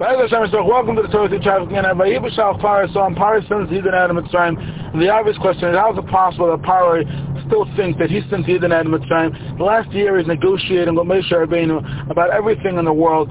Welcome to the Torah Traffic again. So on Paro since he didn't have Mitzrayim. The obvious question is how is it possible that Paro still thinks that he since he didn't Mitzrayim? The last year he's negotiating with Moshe Rabbeinu about everything in the world.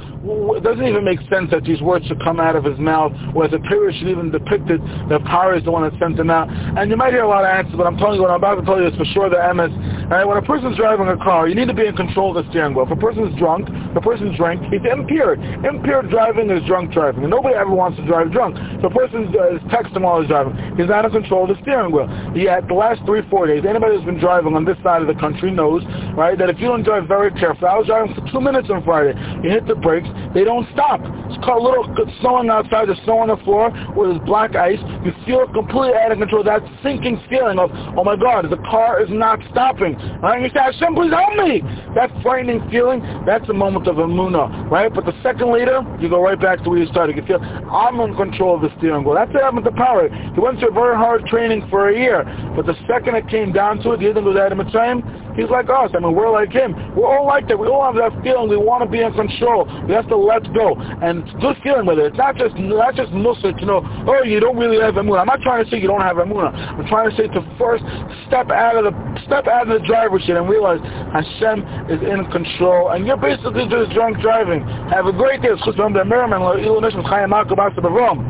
It doesn't even make sense that these words should come out of his mouth, or as a period should even depict it that Paro is the one that sent them out. And you might hear a lot of answers, but I'm telling you what I'm about to tell you is for sure the emes. Right? When a person's driving a car, you need to be in control of the steering wheel. If a person's drunk, if a person's drunk, he's impaired. Impaired driving is drunk driving. And nobody ever wants to drive drunk. So a person is texting while he's driving. He's not in control of the steering wheel. Yet the last three, four days, anybody who's been driving on this side of the country knows, right, that if you don't drive very carefully, I was driving for two minutes on Friday. You hit the brakes, they don't stop. It's called a little snowing outside, there's snow on the floor, where there's black ice. You feel completely out of control. That sinking feeling of, oh my God, the car is not stopping. Right? You say, Hashem, please help me. That frightening feeling, that's a moment of emuna, right? But the second later, you go right back to where you started. You feel, I'm in control of the steering wheel. That's what happened to Paro. He went through very hard training for a year. But the second it came down to it, he didn't go that Mitzrayim, he's like us. I mean, we're like him. We're all like that. We all have that feeling. We want to be in control. We have to let go. And it's good feeling with it. It's not just, not just mussar to know, oh, you don't really have emunah. I'm not trying to say you don't have emunah. I'm trying to say to first step out of the, step out of the driver's seat and realize Hashem is in control. And you're basically just drunk driving. Have a great day.